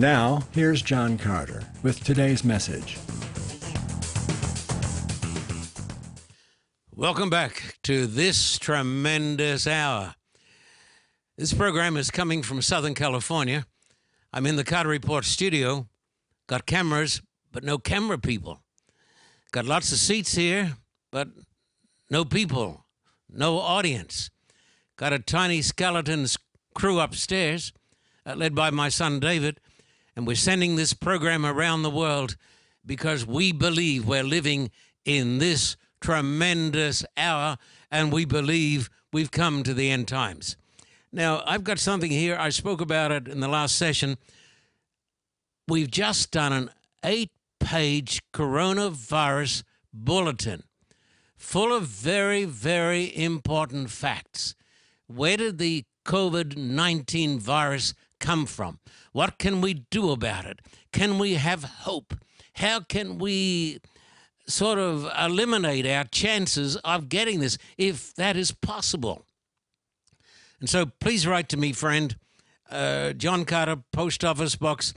Now, here's John Carter with today's message. Welcome back to this tremendous hour. This program is coming from Southern California. I'm in the Carter Report studio. Got cameras, but no camera people. Got lots of seats here, but no people, no audience. Got a tiny skeleton's crew upstairs, uh, led by my son David and we're sending this program around the world because we believe we're living in this tremendous hour and we believe we've come to the end times. Now, I've got something here. I spoke about it in the last session. We've just done an eight page coronavirus bulletin full of very, very important facts. Where did the COVID 19 virus come from? What can we do about it? Can we have hope? How can we sort of eliminate our chances of getting this if that is possible? And so please write to me, friend. Uh, John Carter, Post Office Box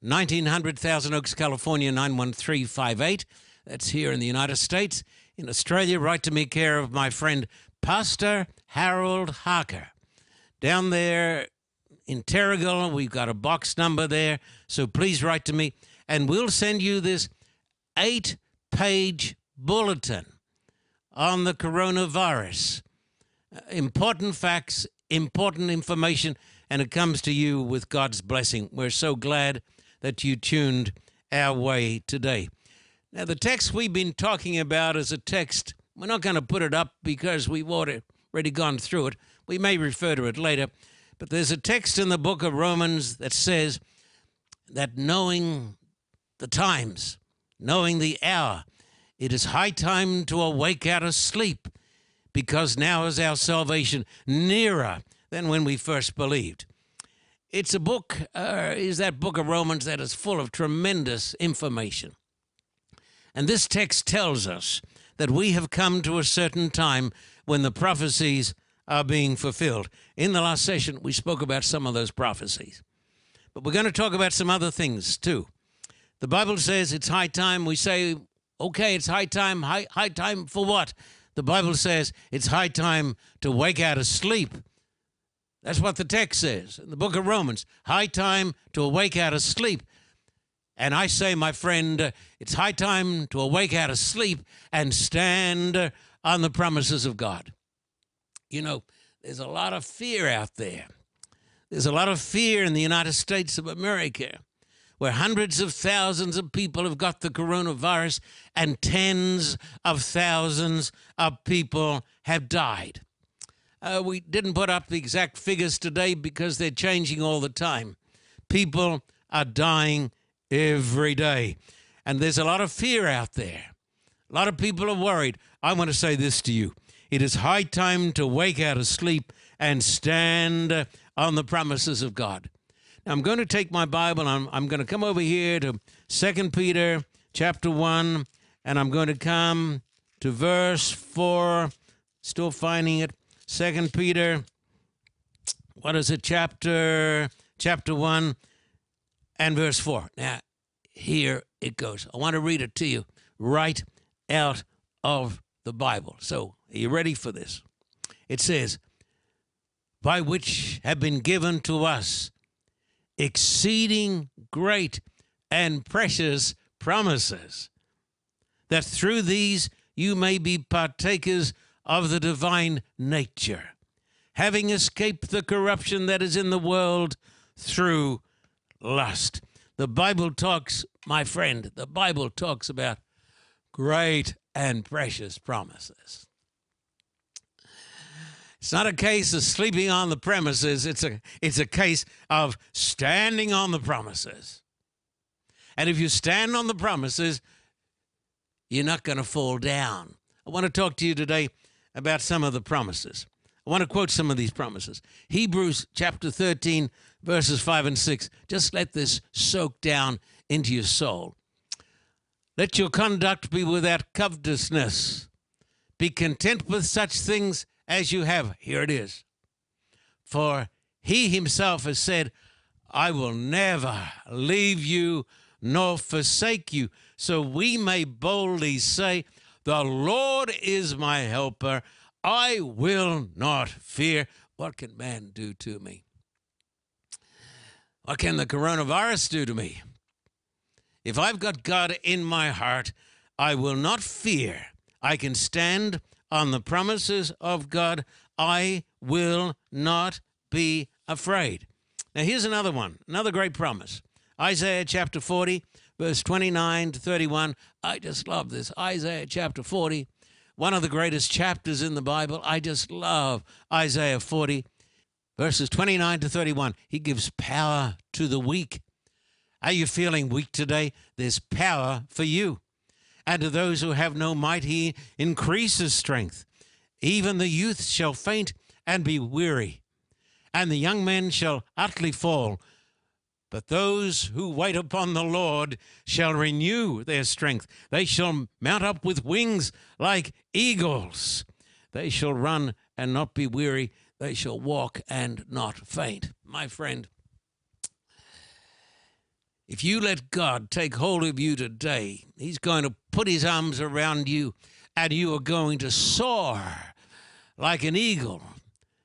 1900 Thousand Oaks, California 91358. That's here in the United States. In Australia, write to me, care of my friend Pastor Harold Harker. Down there in Terrigal. We've got a box number there. So please write to me and we'll send you this eight page bulletin on the coronavirus. Uh, important facts, important information, and it comes to you with God's blessing. We're so glad that you tuned our way today. Now, the text we've been talking about is a text. We're not going to put it up because we've already gone through it. We may refer to it later. But there's a text in the book of Romans that says that knowing the times, knowing the hour, it is high time to awake out of sleep, because now is our salvation nearer than when we first believed. It's a book, uh, is that book of Romans that is full of tremendous information. And this text tells us that we have come to a certain time when the prophecies are being fulfilled. In the last session, we spoke about some of those prophecies. But we're going to talk about some other things too. The Bible says it's high time. We say, okay, it's high time. High, high time for what? The Bible says it's high time to wake out of sleep. That's what the text says in the book of Romans. High time to awake out of sleep. And I say, my friend, it's high time to awake out of sleep and stand on the promises of God. You know, there's a lot of fear out there. There's a lot of fear in the United States of America where hundreds of thousands of people have got the coronavirus and tens of thousands of people have died. Uh, we didn't put up the exact figures today because they're changing all the time. People are dying every day. And there's a lot of fear out there. A lot of people are worried. I want to say this to you it is high time to wake out of sleep and stand on the promises of God. Now, I'm going to take my Bible. I'm, I'm going to come over here to Second Peter chapter 1, and I'm going to come to verse 4. Still finding it. Second Peter, what is it? Chapter chapter 1 and verse 4. Now, here it goes. I want to read it to you right out of the Bible. So are you ready for this? It says, By which have been given to us exceeding great and precious promises, that through these you may be partakers of the divine nature, having escaped the corruption that is in the world through lust. The Bible talks, my friend, the Bible talks about great and precious promises. It's not a case of sleeping on the premises, it's a, it's a case of standing on the promises. And if you stand on the promises, you're not going to fall down. I want to talk to you today about some of the promises. I want to quote some of these promises. Hebrews chapter 13, verses 5 and 6. Just let this soak down into your soul. Let your conduct be without covetousness. Be content with such things as you have. Here it is. For he himself has said, I will never leave you nor forsake you. So we may boldly say, The Lord is my helper. I will not fear. What can man do to me? What can the coronavirus do to me? If I've got God in my heart, I will not fear. I can stand on the promises of God. I will not be afraid. Now, here's another one, another great promise. Isaiah chapter 40, verse 29 to 31. I just love this. Isaiah chapter 40, one of the greatest chapters in the Bible. I just love Isaiah 40, verses 29 to 31. He gives power to the weak. Are you feeling weak today? There's power for you. And to those who have no might, he increases strength. Even the youth shall faint and be weary, and the young men shall utterly fall. But those who wait upon the Lord shall renew their strength. They shall mount up with wings like eagles. They shall run and not be weary. They shall walk and not faint. My friend, if you let God take hold of you today, He's going to put His arms around you and you are going to soar like an eagle.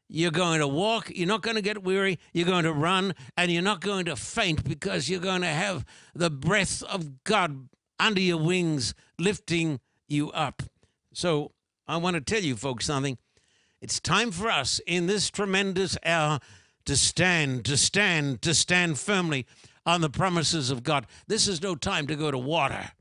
You're going to walk, you're not going to get weary, you're going to run, and you're not going to faint because you're going to have the breath of God under your wings lifting you up. So I want to tell you folks something. It's time for us in this tremendous hour to stand, to stand, to stand firmly on the promises of God. This is no time to go to water.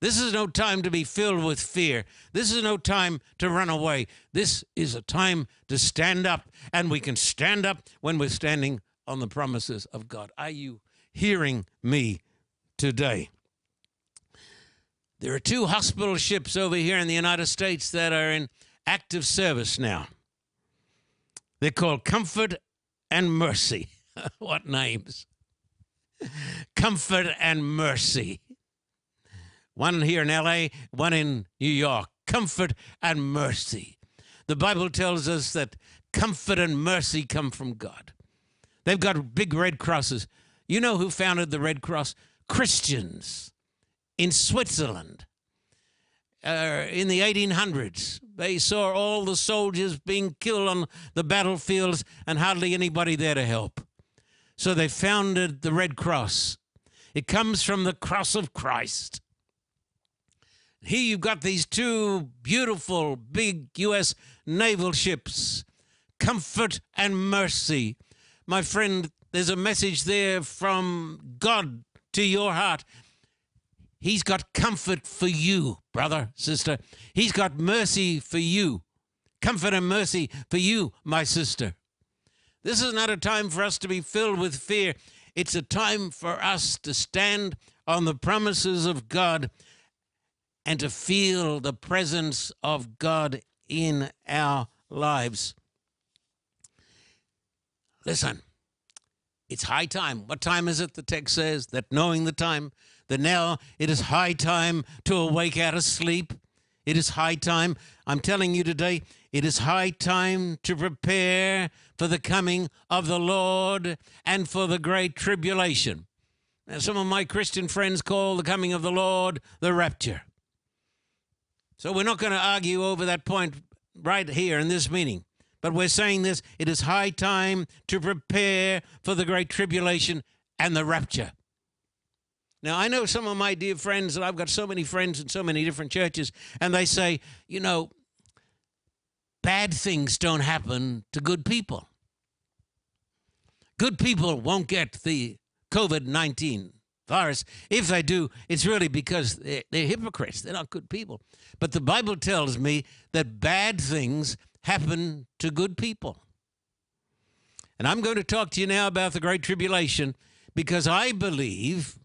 This is no time to be filled with fear. This is no time to run away. This is a time to stand up, and we can stand up when we're standing on the promises of God. Are you hearing me today? There are two hospital ships over here in the United States that are in active service now. They're called Comfort and Mercy. what names? Comfort and Mercy one here in LA, one in New York. Comfort and mercy. The Bible tells us that comfort and mercy come from God. They've got big red crosses. You know who founded the Red Cross? Christians in Switzerland. Uh, in the 1800s, they saw all the soldiers being killed on the battlefields and hardly anybody there to help. So they founded the Red Cross. It comes from the cross of Christ. Here you've got these two beautiful big U.S. naval ships, Comfort and Mercy. My friend, there's a message there from God to your heart. He's got comfort for you, brother, sister. He's got mercy for you. Comfort and mercy for you, my sister. This is not a time for us to be filled with fear. It's a time for us to stand on the promises of God and to feel the presence of God in our lives. Listen, it's high time. What time is it? The text says that knowing the time, that now it is high time to awake out of sleep. It is high time. I'm telling you today, it is high time to prepare for the coming of the Lord and for the great tribulation. Now, some of my Christian friends call the coming of the Lord the rapture. So we're not going to argue over that point right here in this meeting. But we're saying this it is high time to prepare for the great tribulation and the rapture. Now, I know some of my dear friends, and I've got so many friends in so many different churches, and they say, you know, bad things don't happen to good people. Good people won't get the COVID 19 virus. If they do, it's really because they're, they're hypocrites. They're not good people. But the Bible tells me that bad things happen to good people. And I'm going to talk to you now about the Great Tribulation because I believe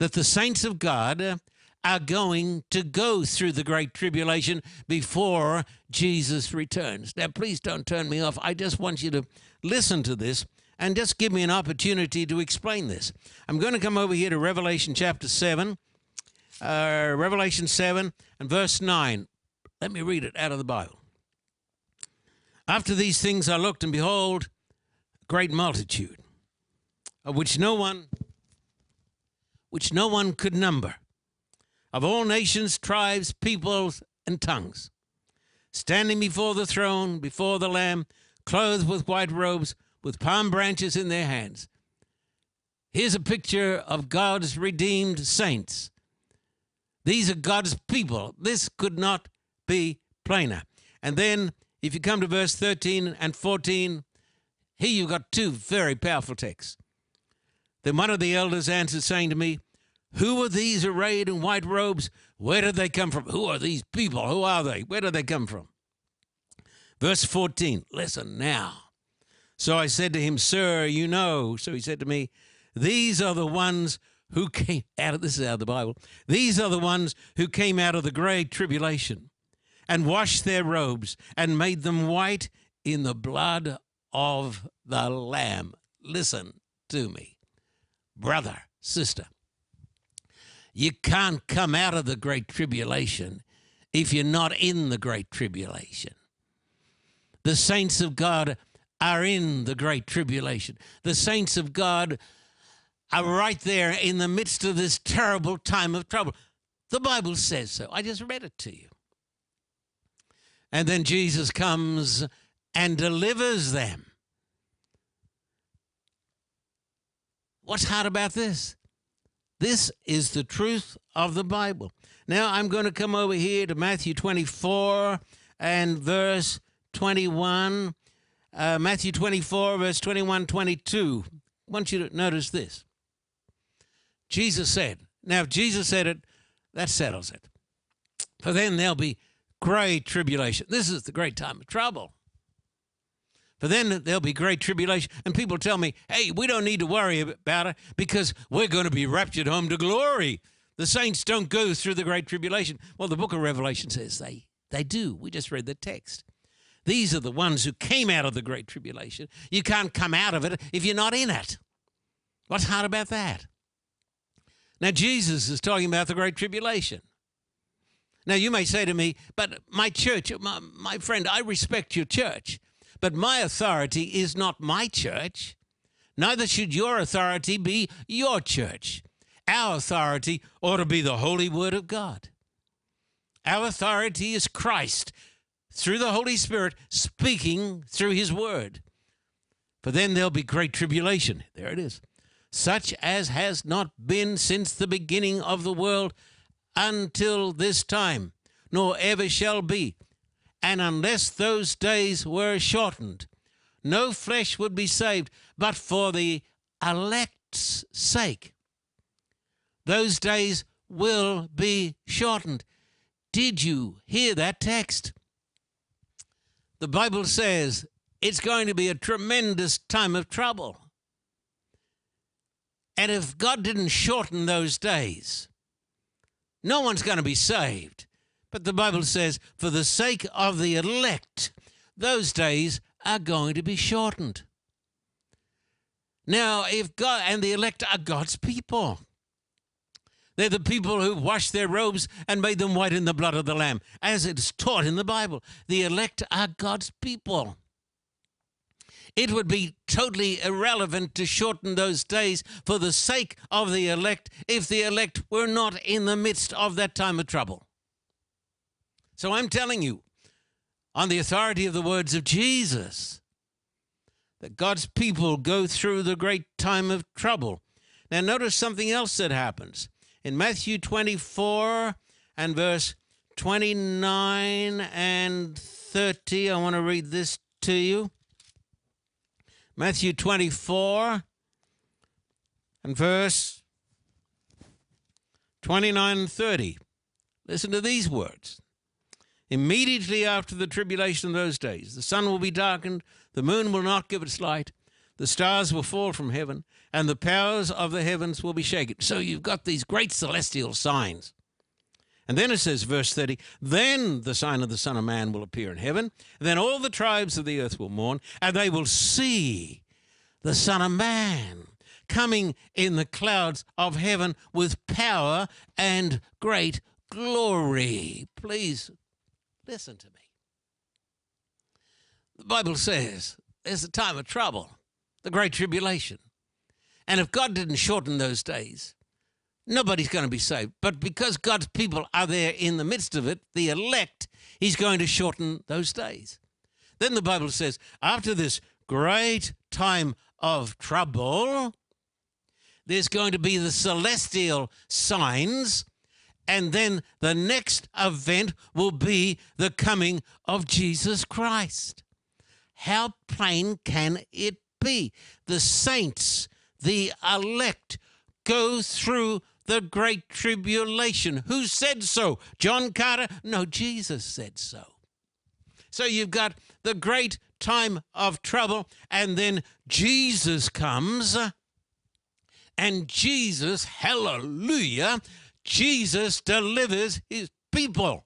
that the saints of God are going to go through the great tribulation before Jesus returns. Now, please don't turn me off. I just want you to listen to this and just give me an opportunity to explain this. I'm going to come over here to Revelation chapter 7, uh, Revelation 7 and verse 9. Let me read it out of the Bible. After these things I looked, and behold, a great multitude, of which no one which no one could number, of all nations, tribes, peoples, and tongues, standing before the throne, before the Lamb, clothed with white robes, with palm branches in their hands. Here's a picture of God's redeemed saints. These are God's people. This could not be plainer. And then, if you come to verse 13 and 14, here you've got two very powerful texts. Then one of the elders answered, saying to me, Who are these arrayed in white robes? Where did they come from? Who are these people? Who are they? Where did they come from? Verse 14, listen now. So I said to him, Sir, you know. So he said to me, These are the ones who came out of this is out of the Bible. These are the ones who came out of the great tribulation and washed their robes and made them white in the blood of the Lamb. Listen to me, brother, sister. You can't come out of the great tribulation if you're not in the great tribulation. The saints of God are in the great tribulation. The saints of God are right there in the midst of this terrible time of trouble. The Bible says so. I just read it to you. And then Jesus comes and delivers them. What's hard about this? This is the truth of the Bible. Now I'm going to come over here to Matthew 24 and verse 21. Uh, Matthew 24, verse 21 22. I want you to notice this. Jesus said, now if Jesus said it, that settles it. For then there'll be great tribulation. This is the great time of trouble. For then there'll be great tribulation. And people tell me, hey, we don't need to worry about it because we're going to be raptured home to glory. The saints don't go through the great tribulation. Well, the book of Revelation says they, they do. We just read the text. These are the ones who came out of the great tribulation. You can't come out of it if you're not in it. What's hard about that? Now, Jesus is talking about the Great Tribulation. Now, you may say to me, but my church, my, my friend, I respect your church, but my authority is not my church. Neither should your authority be your church. Our authority ought to be the holy word of God. Our authority is Christ through the Holy Spirit speaking through his word. For then there'll be great tribulation. There it is such as has not been since the beginning of the world until this time, nor ever shall be. And unless those days were shortened, no flesh would be saved, but for the elect's sake. Those days will be shortened. Did you hear that text? The Bible says it's going to be a tremendous time of trouble. And if God didn't shorten those days, no one's going to be saved. But the Bible says, for the sake of the elect, those days are going to be shortened. Now, if God and the elect are God's people, they're the people who washed their robes and made them white in the blood of the Lamb, as it's taught in the Bible. The elect are God's people. It would be totally irrelevant to shorten those days for the sake of the elect if the elect were not in the midst of that time of trouble. So I'm telling you, on the authority of the words of Jesus, that God's people go through the great time of trouble. Now, notice something else that happens. In Matthew 24 and verse 29 and 30, I want to read this to you. Matthew 24 and verse 29 and 30. Listen to these words. Immediately after the tribulation of those days, the sun will be darkened, the moon will not give its light, the stars will fall from heaven, and the powers of the heavens will be shaken. So you've got these great celestial signs. And then it says, verse 30, then the sign of the Son of Man will appear in heaven, then all the tribes of the earth will mourn, and they will see the Son of Man coming in the clouds of heaven with power and great glory. Please listen to me. The Bible says there's a time of trouble, the great tribulation. And if God didn't shorten those days, nobody's going to be saved. But because God's people are there in the midst of it, the elect, He's going to shorten those days. Then the Bible says, after this great time of trouble, there's going to be the celestial signs, and then the next event will be the coming of Jesus Christ. How plain can it be? The saints, the elect, go through the great tribulation. Who said so? John Carter? No, Jesus said so. So you've got the great time of trouble, and then Jesus comes, and Jesus, hallelujah, Jesus delivers his people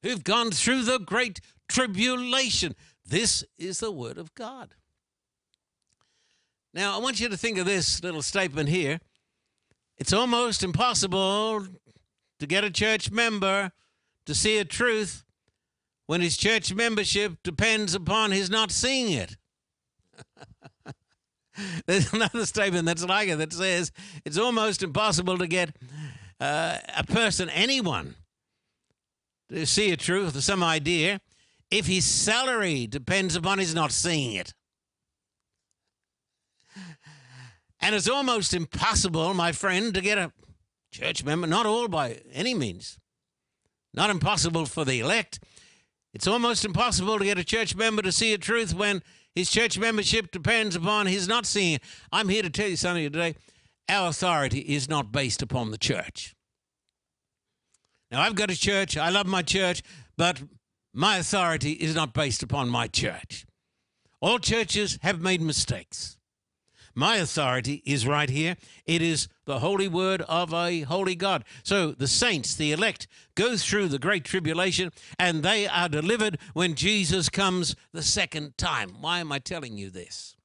who've gone through the great tribulation. This is the word of God. Now, I want you to think of this little statement here. It's almost impossible to get a church member to see a truth when his church membership depends upon his not seeing it. There's another statement that's like it that says it's almost impossible to get uh, a person, anyone, to see a truth or some idea if his salary depends upon his not seeing it. And it's almost impossible, my friend, to get a church member, not all by any means, not impossible for the elect. It's almost impossible to get a church member to see a truth when his church membership depends upon his not seeing. I'm here to tell you something today. Our authority is not based upon the church. Now, I've got a church, I love my church, but my authority is not based upon my church. All churches have made mistakes. My authority is right here. It is the holy word of a holy God. So the saints, the elect, go through the great tribulation and they are delivered when Jesus comes the second time. Why am I telling you this?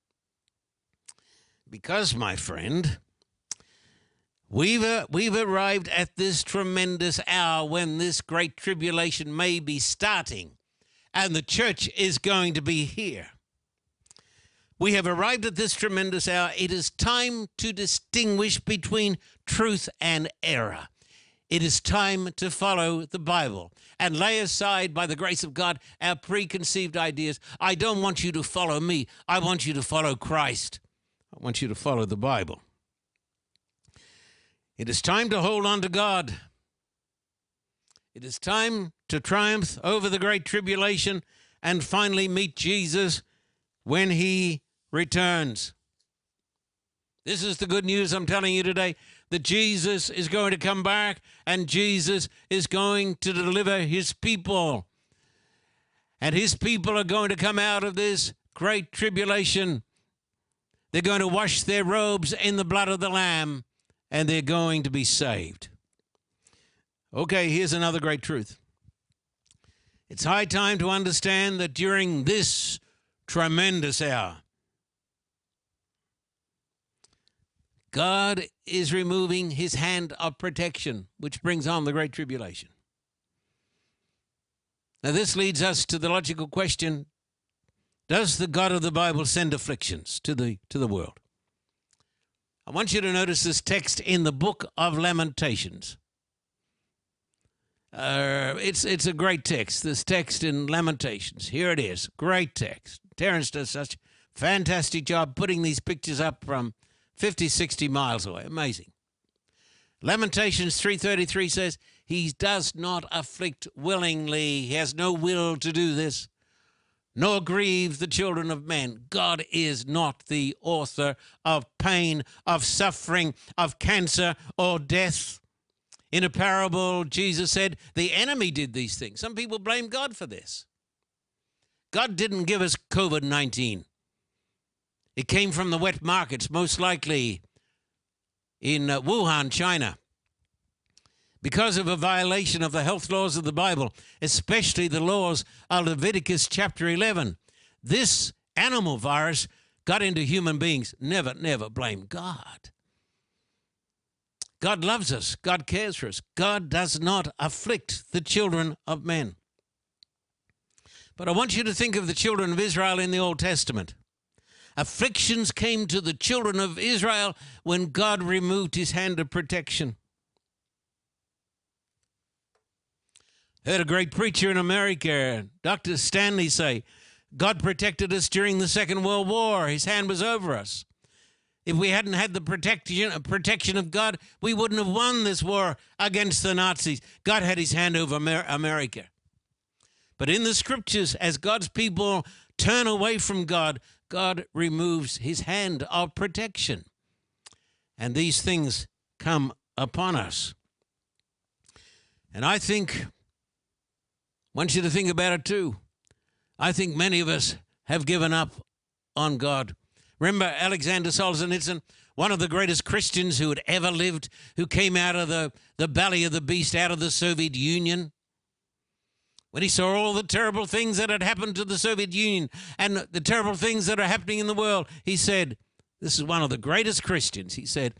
Because, my friend, We've, uh, we've arrived at this tremendous hour when this great tribulation may be starting and the church is going to be here. We have arrived at this tremendous hour. It is time to distinguish between truth and error. It is time to follow the Bible and lay aside, by the grace of God, our preconceived ideas. I don't want you to follow me. I want you to follow Christ. I want you to follow the Bible. It is time to hold on to God. It is time to triumph over the great tribulation and finally meet Jesus when he returns. This is the good news I'm telling you today that Jesus is going to come back and Jesus is going to deliver his people. And his people are going to come out of this great tribulation. They're going to wash their robes in the blood of the Lamb and they're going to be saved. Okay, here's another great truth. It's high time to understand that during this tremendous hour, God is removing his hand of protection, which brings on the Great Tribulation. Now, this leads us to the logical question Does the God of the Bible send afflictions to the, to the world? I want you to notice this text in the book of Lamentations. Uh, it's it's a great text. This text in Lamentations. Here it is. Great text. Terence does such fantastic job putting these pictures up from 50, 60 miles away. Amazing. Lamentations 3:33 says, "He does not afflict willingly. He has no will to do this nor grieve the children of men. God is not the author of pain, of suffering, of cancer, or death. In a parable, Jesus said, The enemy did these things. Some people blame God for this. God didn't give us COVID 19. It came from the wet markets, most likely in uh, Wuhan, China. Because of a violation of the health laws of the Bible, especially the laws of Leviticus chapter 11, this animal virus got into human beings. Never, never blame God. God loves us. God cares for us. God does not afflict the children of men. But I want you to think of the children of Israel in the Old Testament. Afflictions came to the children of Israel when God removed his hand of protection. Heard a great preacher in America, Dr. Stanley, say, God protected us during the Second World War. His hand was over us. If we hadn't had the protection, protection of God, we wouldn't have won this war against the Nazis. God had his hand over America. But in the scriptures, as God's people turn away from God, God removes his hand of protection. And these things come upon us. And I think, I want you to think about it too. I think many of us have given up on God. Remember Alexander Solzhenitsyn, one of the greatest Christians who had ever lived, who came out of the, the belly of the beast, out of the Soviet Union? When he saw all the terrible things that had happened to the Soviet Union and the terrible things that are happening in the world, he said, This is one of the greatest Christians. He said,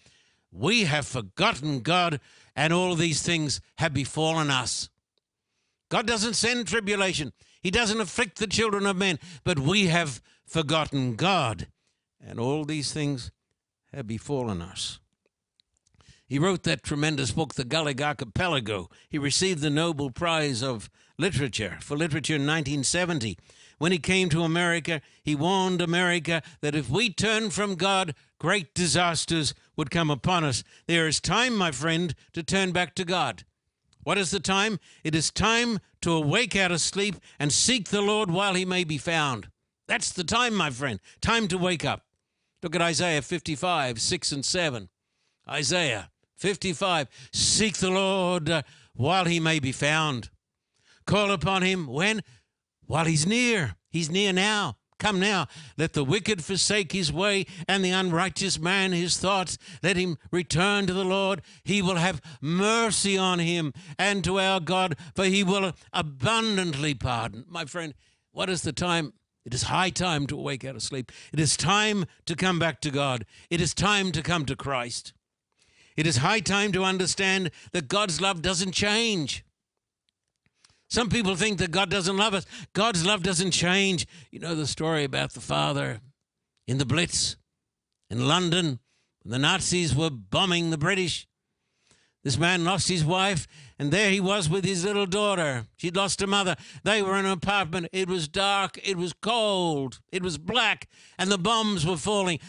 We have forgotten God, and all these things have befallen us. God doesn't send tribulation, He doesn't afflict the children of men, but we have forgotten God, and all these things have befallen us. He wrote that tremendous book, The Gulag Archipelago. He received the Nobel Prize of Literature for Literature in 1970. When he came to America, he warned America that if we turn from God, great disasters would come upon us. There is time, my friend, to turn back to God. What is the time? It is time to awake out of sleep and seek the Lord while he may be found. That's the time, my friend. Time to wake up. Look at Isaiah 55, 6 and 7. Isaiah 55 Seek the Lord uh, while he may be found. Call upon him when? While he's near. He's near now. Come now, let the wicked forsake his way, and the unrighteous man his thoughts. Let him return to the Lord. He will have mercy on him and to our God, for he will abundantly pardon. My friend, what is the time? It is high time to awake out of sleep. It is time to come back to God. It is time to come to Christ. It is high time to understand that God's love doesn't change. Some people think that God doesn't love us. God's love doesn't change. You know the story about the father in the Blitz in London when the Nazis were bombing the British. This man lost his wife, and there he was with his little daughter. She'd lost her mother. They were in an apartment. It was dark, it was cold, it was black, and the bombs were falling.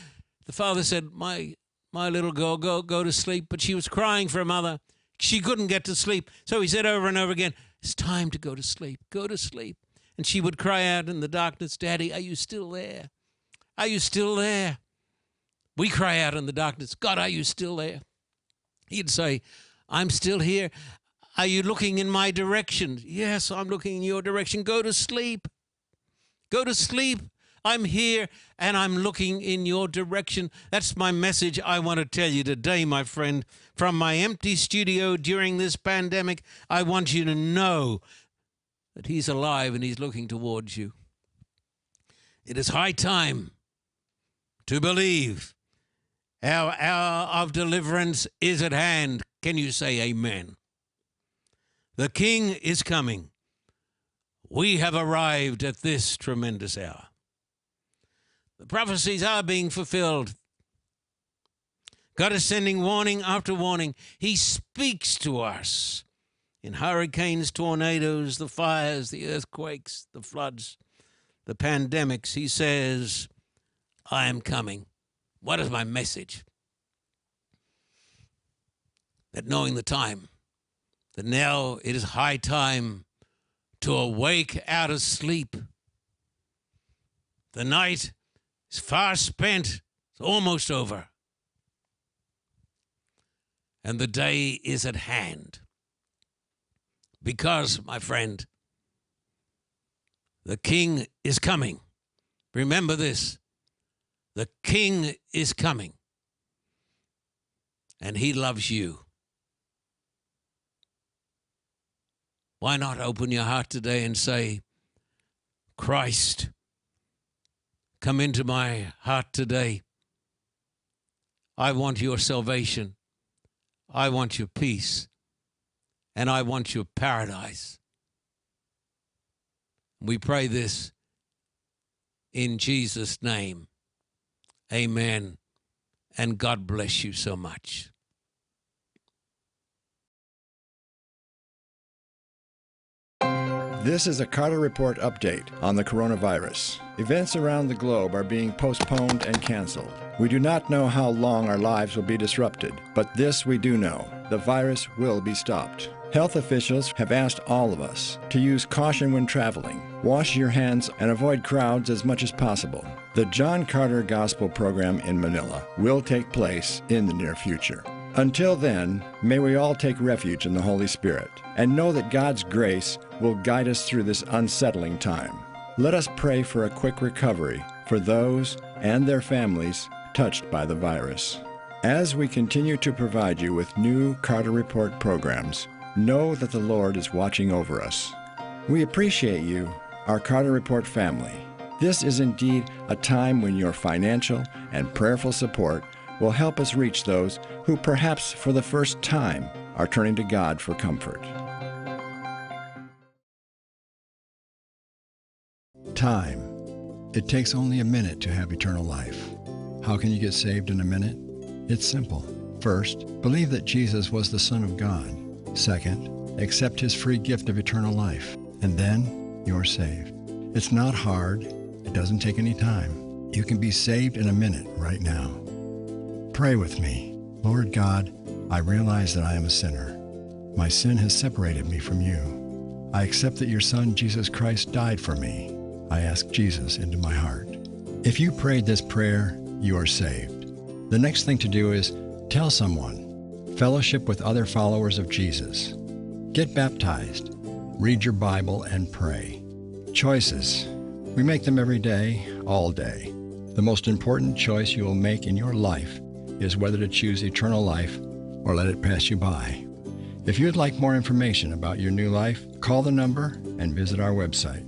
The father said, My my little girl, go, go to sleep. But she was crying for her mother. She couldn't get to sleep. So he said over and over again, It's time to go to sleep. Go to sleep. And she would cry out in the darkness, Daddy, are you still there? Are you still there? We cry out in the darkness, God, are you still there? He'd say, I'm still here. Are you looking in my direction? Yes, I'm looking in your direction. Go to sleep. Go to sleep. I'm here and I'm looking in your direction. That's my message I want to tell you today, my friend. From my empty studio during this pandemic, I want you to know that He's alive and He's looking towards you. It is high time to believe our hour of deliverance is at hand. Can you say amen? The King is coming. We have arrived at this tremendous hour. The prophecies are being fulfilled. God is sending warning after warning. He speaks to us in hurricanes, tornadoes, the fires, the earthquakes, the floods, the pandemics. He says, I am coming. What is my message? That knowing the time, that now it is high time to awake out of sleep. The night is far spent. It's almost over. And the day is at hand. Because, my friend, the king is coming. Remember this The King is coming, and he loves you. Why not open your heart today and say, Christ, come into my heart today. I want your salvation. I want your peace. And I want your paradise. We pray this in Jesus' name. Amen. And God bless you so much. This is a Carter Report update on the coronavirus. Events around the globe are being postponed and canceled. We do not know how long our lives will be disrupted, but this we do know the virus will be stopped. Health officials have asked all of us to use caution when traveling, wash your hands, and avoid crowds as much as possible. The John Carter Gospel Program in Manila will take place in the near future. Until then, may we all take refuge in the Holy Spirit and know that God's grace will guide us through this unsettling time. Let us pray for a quick recovery for those and their families touched by the virus. As we continue to provide you with new Carter Report programs, know that the Lord is watching over us. We appreciate you, our Carter Report family. This is indeed a time when your financial and prayerful support will help us reach those who perhaps for the first time are turning to God for comfort. Time. It takes only a minute to have eternal life. How can you get saved in a minute? It's simple. First, believe that Jesus was the Son of God. Second, accept his free gift of eternal life. And then you're saved. It's not hard. It doesn't take any time. You can be saved in a minute right now. Pray with me. Lord God, I realize that I am a sinner. My sin has separated me from you. I accept that your Son, Jesus Christ, died for me. I ask Jesus into my heart. If you prayed this prayer, you are saved. The next thing to do is tell someone. Fellowship with other followers of Jesus. Get baptized. Read your Bible and pray. Choices. We make them every day, all day. The most important choice you will make in your life is whether to choose eternal life or let it pass you by. If you'd like more information about your new life, call the number and visit our website.